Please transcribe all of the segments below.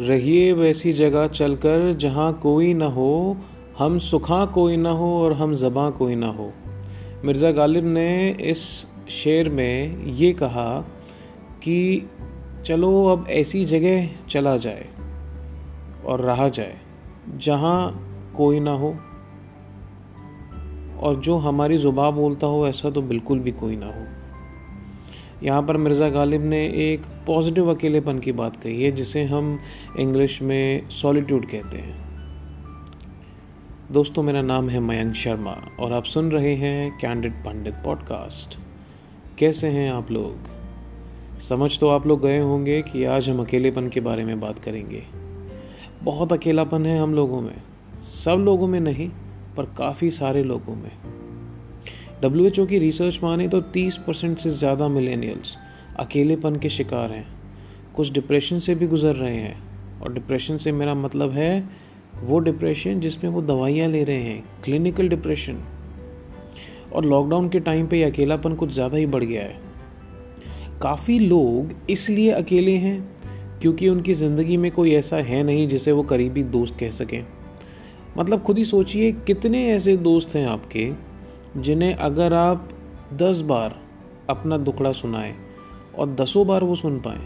रहिए वैसी जगह चलकर जहाँ कोई न हो, हम सुखा कोई ना हो और हम ज़बाँ कोई ना हो। मिर्ज़ा गालिब ने इस शेर में ये कहा कि चलो अब ऐसी जगह चला जाए और रहा जाए, जहाँ कोई ना हो। और जो हमारी ज़ुबा बोलता हो, ऐसा तो बिल्कुल भी कोई ना हो। यहाँ पर मिर्ज़ा गालिब ने एक पॉजिटिव अकेलेपन की बात कही है, जिसे हम इंग्लिश में सॉलिट्यूड कहते हैं। दोस्तों, मेरा नाम है मयंक शर्मा और आप सुन रहे हैं कैंडिड पंडित पॉडकास्ट कैसे हैं आप लोग? समझ तो आप लोग गए होंगे कि आज हम अकेलेपन के बारे में बात करेंगे। बहुत अकेलापन है हम लोगों में। सब लोगों में नहीं, पर काफ़ी सारे लोगों में। डब्ल्यू एच ओ की रिसर्च माने तो 30 परसेंट से ज़्यादा मिलेनियल्स अकेलेपन के शिकार हैं। कुछ डिप्रेशन से भी गुजर रहे हैं। और डिप्रेशन से मेरा मतलब है, वो डिप्रेशन जिसमें वो दवाइयाँ ले रहे हैं क्लिनिकल डिप्रेशन और लॉकडाउन के टाइम पे अकेलापन कुछ ज़्यादा ही बढ़ गया है। काफ़ी लोग इसलिए अकेले हैं क्योंकि उनकी ज़िंदगी में कोई ऐसा है नहीं जिसे वो करीबी दोस्त कह सकें। मतलब खुद ही सोचिए, कितने ऐसे दोस्त हैं आपके जिन्हें अगर आप दस बार अपना दुखड़ा सुनाएँ और दसों बार वो सुन पाए,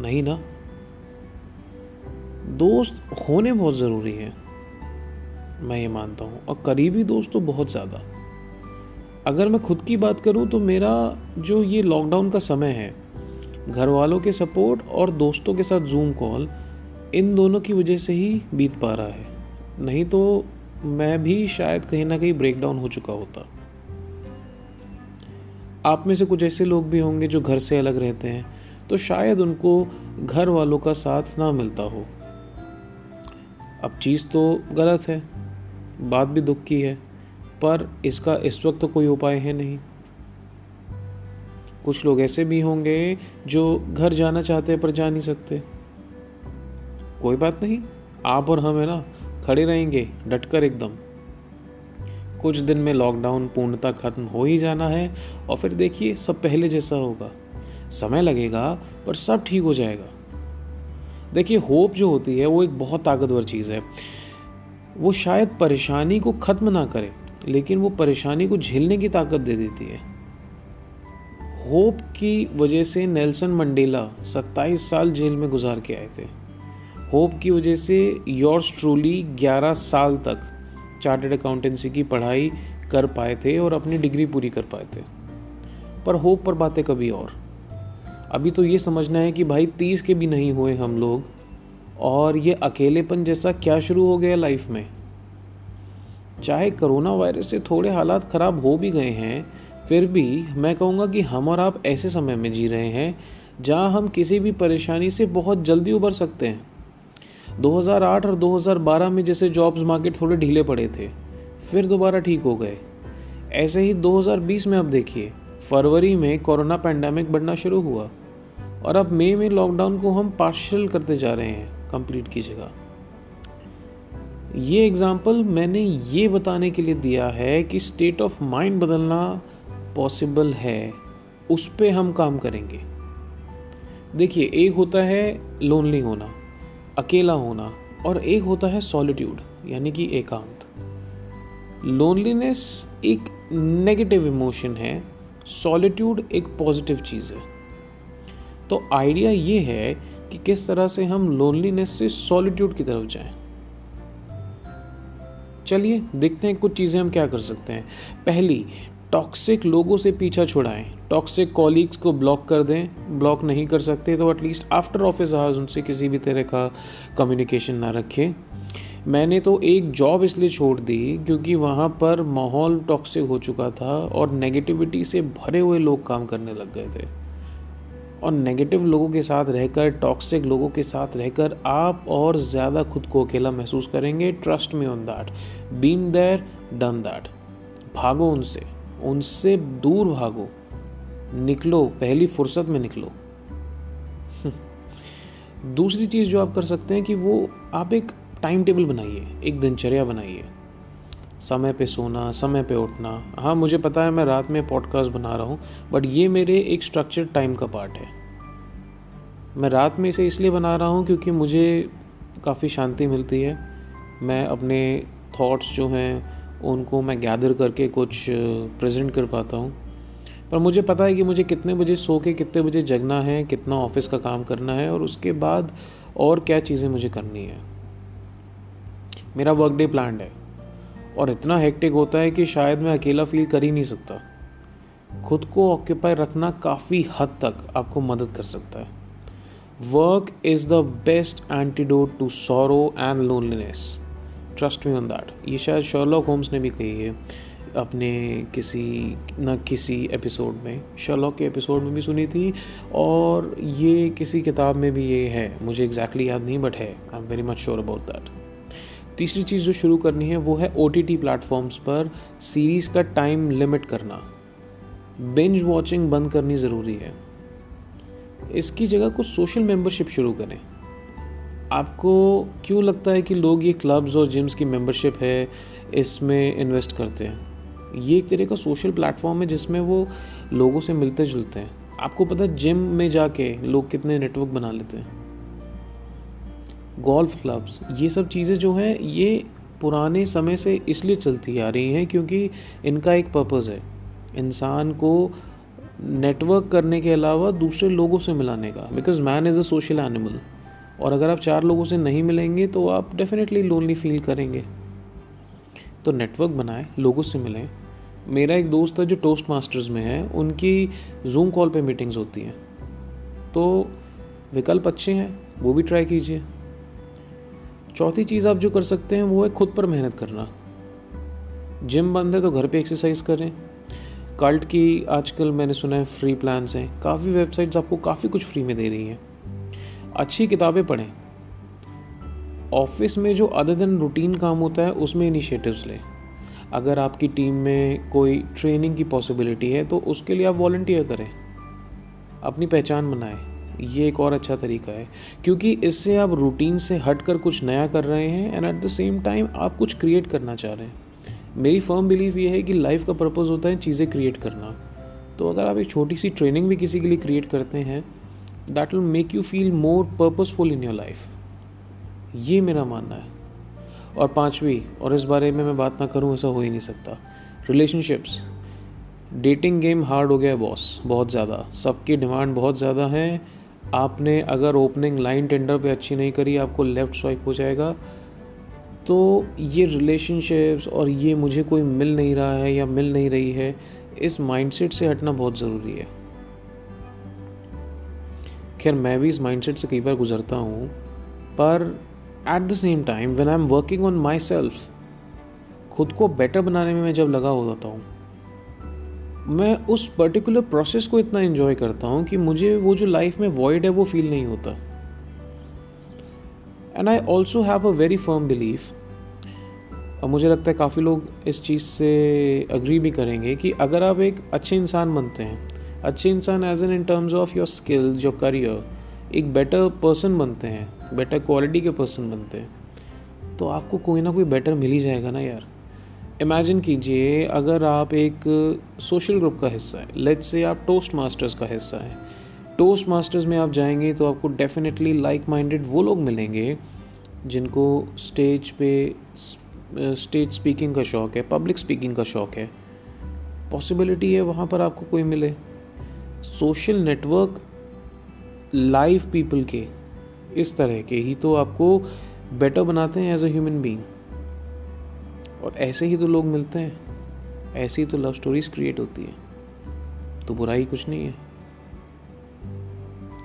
नहीं ना? दोस्त होने बहुत ज़रूरी हैं, मैं ये मानता हूँ, और करीबी दोस्त तो बहुत ज़्यादा। अगर मैं खुद की बात करूँ तो मेरा जो ये लॉकडाउन का समय है घर वालों के सपोर्ट और दोस्तों के साथ जूम कॉल इन दोनों की वजह से ही बीत पा रहा है। नहीं तो मैं भी शायद कहीं ना कहीं ब्रेकडाउन हो चुका होता। आप में से कुछ ऐसे लोग भी होंगे जो घर से अलग रहते हैं तो शायद उनको घर वालों का साथ ना मिलता हो। अब चीज़ तो गलत है, बात भी दुख की है, पर इसका इस वक्त तो कोई उपाय है नहीं। कुछ लोग ऐसे भी होंगे जो घर जाना चाहते हैं पर जा नहीं सकते। कोई बात नहीं, आप और हम है ना, खड़े रहेंगे, डटकर एकदम। कुछ दिन में लॉकडाउन पूर्णतः खत्म हो ही जाना है और फिर देखिए, सब पहले जैसा होगा। समय लगेगा, पर सब ठीक हो जाएगा। देखिए होप जो होती है, वो एक बहुत ताकतवर चीज़ है। वो शायद परेशानी को ख़त्म ना करे, लेकिन वो परेशानी को झेलने की ताकत दे देती है। होप की वजह से नेल्सन मंडेला 27 साल जेल में गुजार के आए थे। होप की वजह से योर्स ट्रूली 11 साल तक चार्टेड अकाउंटेंसी की पढ़ाई कर पाए थे और अपनी डिग्री पूरी कर पाए थे। पर होप पर बातें कभी और। अभी तो ये समझना है कि भाई तीस के भी नहीं हुए हम लोग, और ये अकेलेपन जैसा क्या शुरू हो गया लाइफ में? चाहे कोरोना वायरस से थोड़े हालात ख़राब हो भी गए हैं, फिर भी मैं कहूँगा कि हम और आप ऐसे समय में जी रहे हैं, जहाँ हम किसी भी परेशानी से बहुत जल्दी उबर सकते हैं। 2008 और 2012 में जैसे जॉब्स मार्केट थोड़े ढीले पड़े थे, फिर दोबारा ठीक हो गए। ऐसे ही 2020 में अब देखिए, फरवरी में कोरोना पैंडमिक बढ़ना शुरू हुआ और अब मई में लॉकडाउन को हम पार्शल करते जा रहे हैं कंप्लीट की जगह। ये एग्ज़ाम्पल मैंने ये बताने के लिए दिया है कि स्टेट ऑफ़ माइंड बदलना पॉसिबल है, उस पर हम काम करेंगे। देखिए, एक होता है लोनली होना। अकेला होना और एक होता है सॉलिट्यूड यानी कि एकांत। लोनलीनेस एक नेगेटिव इमोशन है सॉलिट्यूड एक पॉजिटिव चीज़ है। तो आइडिया ये है कि किस तरह से हम लोनलीनेस से सॉलिट्यूड की तरफ़ जाएँ। चलिए देखते हैं कुछ चीज़ें हम क्या कर सकते हैं। पहली टॉक्सिक लोगों से पीछा छुड़ाएँ। टॉक्सिक कॉलीग्स को ब्लॉक कर दें। ब्लॉक नहीं कर सकते तो एटलीस्ट आफ्टर ऑफ़िस आवर्स उनसे किसी भी तरह का कम्युनिकेशन ना रखें। मैंने तो एक जॉब इसलिए छोड़ दी क्योंकि वहाँ पर माहौल टॉक्सिक हो चुका था और नेगेटिविटी से भरे हुए लोग काम करने लग गए थे। और नेगेटिव लोगों के साथ रहकर टॉक्सिक लोगों के साथ रहकर आप और ज़्यादा खुद को अकेला महसूस करेंगे। Trust me on that been there done that भागो उनसे। उनसे दूर भागो। निकलो, पहली फुर्सत में निकलो। दूसरी चीज़ जो आप कर सकते हैं कि वो आप एक टाइम टेबल बनाइए, एक दिनचर्या बनाइए। समय पे सोना, समय पे उठना। हाँ मुझे पता है मैं रात में पॉडकास्ट बना रहा हूँ बट ये मेरे एक स्ट्रक्चर टाइम का पार्ट है। मैं रात में इसे इसलिए बना रहा हूँ क्योंकि मुझे काफ़ी शांति मिलती है। मैं अपने थॉट्स जो हैं उनको मैं गैदर करके कुछ प्रेजेंट कर पाता हूँ। पर मुझे पता है कि मुझे कितने बजे सो के कितने बजे जगना है, कितना ऑफ़िस का काम करना है और उसके बाद और क्या चीज़ें मुझे करनी है। मेरा वर्क डे प्लान है और इतना हेक्टिक होता है कि शायद मैं अकेला फील कर ही नहीं सकता। खुद को ऑक्यूपाई रखना काफ़ी हद तक आपको मदद कर सकता है। Work is the best antidote to sorrow and loneliness trust me on that ये शायद शर्लॉक होम्स ने भी कही है अपने किसी, न किसी एपिसोड में। शर्लॉक के एपिसोड में भी सुनी थी और ये किसी किताब में भी ये है। मुझे एग्जैक्टली exactly याद नहीं बट है। I am very much sure about that तीसरी चीज़ जो शुरू करनी है, वो है ओ टी टी प्लेटफॉर्म्स पर सीरीज़ का टाइम लिमिट करना। बिंज वॉचिंग बंद करनी ज़रूरी है। इसकी जगह कुछ सोशल मेंबरशिप शुरू करें। आपको क्यों लगता है कि लोग ये क्लब्स और जिम्स की मेंबरशिप है, इसमें इन्वेस्ट करते हैं? ये एक तरह का सोशल प्लेटफॉर्म है जिसमें वो लोगों से मिलते जुलते हैं। आपको पता है जिम में जाके लोग कितने नेटवर्क बना लेते हैं? गोल्फ क्लब्स ये सब चीज़ें जो हैं, ये पुराने समय से इसलिए चलती आ रही हैं क्योंकि इनका एक पर्पज़ है। इंसान को नेटवर्क करने के अलावा दूसरे लोगों से मिलाने का। Because man is a social animal और अगर आप चार लोगों से नहीं मिलेंगे तो आप डेफिनेटली लोनली फील करेंगे। तो नेटवर्क बनाएँ, लोगों से मिलें। मेरा एक दोस्त है जो टोस्ट मास्टर्स में है, उनकी जूम कॉल पे मीटिंग्स होती हैं। तो विकल्प अच्छे हैं, वो भी ट्राई कीजिए। चौथी चीज़ आप जो कर सकते हैं, वो है खुद पर मेहनत करना। जिम बंद है तो घर पे एक्सरसाइज करें। कल्ट की आजकल मैंने सुना है फ्री प्लान्स हैं। काफ़ी वेबसाइट्स आपको काफ़ी कुछ फ्री में दे रही हैं। अच्छी किताबें पढ़ें। ऑफ़िस में जो अदर दिन रूटीन काम होता है, उसमें इनिशिएटिव्स लें। अगर आपकी टीम में कोई ट्रेनिंग की पॉसिबिलिटी है तो उसके लिए आप वॉल्टियर करें। अपनी पहचान बनाएँ। ये एक और अच्छा तरीका है, क्योंकि इससे आप रूटीन से हट कर कुछ नया कर रहे हैं and at the same time आप कुछ क्रिएट करना चाह रहे हैं। मेरी फर्म बिलीव ये है कि लाइफ का पर्पज़ होता है चीज़ें क्रिएट करना। तो अगर आप एक छोटी सी ट्रेनिंग भी किसी के लिए क्रिएट करते हैं that will make you feel more purposeful in your life ये मेरा मानना है। और पांचवी, और इस बारे में मैं बात ना करूँ, ऐसा हो ही नहीं सकता। रिलेशनशिप्स डेटिंग गेम हार्ड हो गया है बॉस बहुत ज़्यादा। सबकी डिमांड बहुत ज़्यादा है। आपने अगर ओपनिंग लाइन टेंडर पे अच्छी नहीं करी, आपको लेफ़्ट स्वाइप हो जाएगा। तो ये रिलेशनशिप्स और ये मुझे कोई मिल नहीं रहा है या मिल नहीं रही है, इस माइंडसेट से हटना बहुत ज़रूरी है। खैर, मैं भी इस माइंडसेट से कई बार गुजरता हूँ, पर at the same time when I am working on myself खुद को बेटर बनाने में मैं जब लगा हो जाता हूँ, मैं उस पर्टिकुलर प्रोसेस को इतना इन्जॉय करता हूँ कि मुझे वो जो लाइफ में वॉइड है वो फील नहीं होता। And I also have a very firm belief और मुझे लगता है काफ़ी लोग इस चीज़ से अग्री भी करेंगे कि अगर आप एक अच्छे इंसान बनते हैं अच्छे इंसान as an in terms of your skills your career एक बेटर पर्सन बनते हैं बेटर क्वालिटी के पर्सन बनते हैं। तो आपको कोई ना कोई बेटर मिल ही जाएगा ना यार। इमेजिन कीजिए, अगर आप एक सोशल ग्रुप का हिस्सा है लेट्स से आप टोस्ट मास्टर्स का हिस्सा है। टोस्ट मास्टर्स में आप जाएँगे तो आपको डेफिनेटली लाइक माइंडेड वो लोग मिलेंगे, जिनको स्टेज पे स्टेज स्पीकिंग का शौक़ है पब्लिक स्पीकिंग का शौक़ है। पॉसिबिलिटी है वहाँ पर आपको कोई मिले। सोशल नेटवर्क लाइव पीपल के, इस तरह के ही तो आपको बेटर बनाते हैं एज अ ह्यूमन बीइंग और ऐसे ही तो लोग मिलते हैं, ऐसी तो लव स्टोरीज क्रिएट होती है। तो बुराई कुछ नहीं है।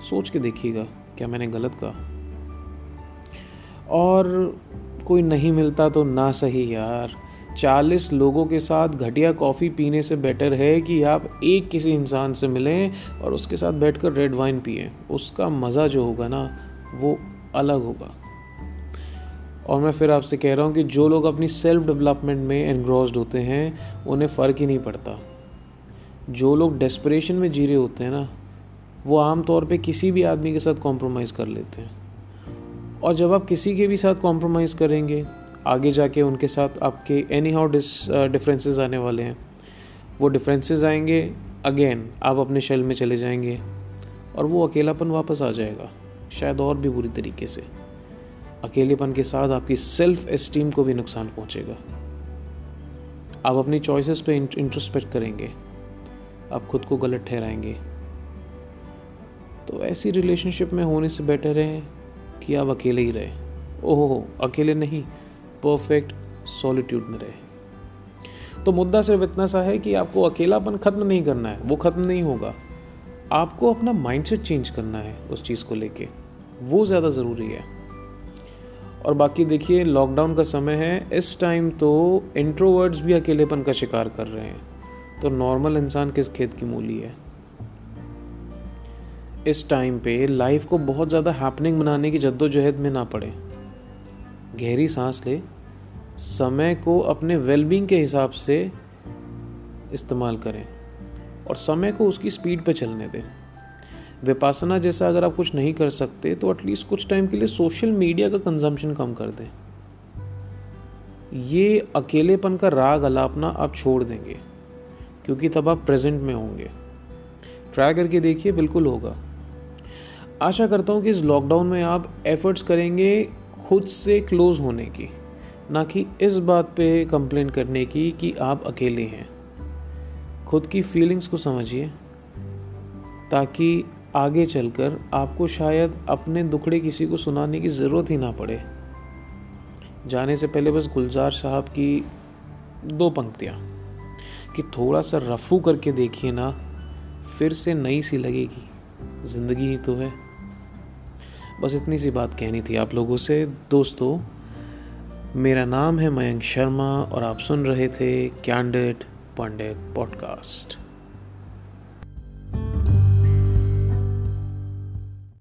सोच के देखिएगा क्या मैंने गलत कहा। और कोई नहीं मिलता तो ना सही यार। चालीस लोगों के साथ घटिया कॉफ़ी पीने से बेटर है कि आप एक किसी इंसान से मिलें और उसके साथ बैठकर रेड वाइन पिए। उसका मज़ा जो होगा ना, वो अलग होगा। और मैं फिर आपसे कह रहा हूँ कि जो लोग अपनी सेल्फ डेवलपमेंट में एनग्रोस्ड होते हैं, उन्हें फ़र्क ही नहीं पड़ता। जो लोग डेस्परेशन में जी रहे होते हैं ना, वो आम तौर पे किसी भी आदमी के साथ कॉम्प्रोमाइज़ कर लेते हैं। और जब आप किसी के भी साथ कॉम्प्रोमाइज़ करेंगे आगे जाके उनके साथ आपके एनी हाउ डिफरेंसेस आने वाले हैं। वो डिफरेंसेस आएँगे अगेन आप अपने शेल में चले जाएँगे और वो अकेलापन वापस आ जाएगा, शायद और भी बुरी तरीके से। अकेलेपन के साथ आपकी सेल्फ एस्टीम को भी नुकसान पहुंचेगा। आप अपनी चॉइसेस पे इंट्रोस्पेक्ट करेंगे। आप खुद को गलत ठहराएँगे। तो ऐसी रिलेशनशिप में होने से बेटर है कि आप अकेले ही रहें। ओहो, अकेले नहीं परफेक्ट सॉलिट्यूड में रहे। तो मुद्दा सिर्फ़ इतना सा है कि आपको अकेलापन खत्म नहीं करना है, वो खत्म नहीं होगा। आपको अपना माइंडसेट चेंज करना है उस चीज़ को लेके, वो ज़्यादा ज़रूरी है। और बाकी देखिए लॉकडाउन का समय है, इस टाइम तो इंट्रोवर्ड्स भी अकेलेपन का शिकार कर रहे हैं। तो नॉर्मल इंसान किस खेत की मूली है? इस टाइम पे लाइफ को बहुत ज़्यादा हैपनिंग बनाने की जद्दोजहद में ना पड़े। गहरी सांस ले, समय को अपने वेलबींग के हिसाब से इस्तेमाल करें और समय को उसकी स्पीड पर चलने दें। विपासना जैसा अगर आप कुछ नहीं कर सकते तो एटलीस्ट कुछ टाइम के लिए सोशल मीडिया का कंजम्पशन कम कर दें। ये अकेलेपन का राग अलापना आप छोड़ देंगे, क्योंकि तब आप प्रेजेंट में होंगे। ट्राई करके देखिए, बिल्कुल होगा। आशा करता हूँ कि इस लॉकडाउन में आप एफर्ट्स करेंगे खुद से क्लोज होने की, ना कि इस बात पे कंप्लेन करने की कि आप अकेले हैं। खुद की फीलिंग्स को समझिए, ताकि आगे चलकर आपको शायद अपने दुखड़े किसी को सुनाने की ज़रूरत ही ना पड़े। जाने से पहले बस गुलजार साहब की दो पंक्तियाँ, कि थोड़ा सा रफू करके देखिए ना, फिर से नई सी लगेगी, ज़िंदगी ही तो है। बस इतनी सी बात कहनी थी आप लोगों से। दोस्तों, मेरा नाम है मयंक शर्मा और आप सुन रहे थे कैंडिड पंडित पॉडकास्ट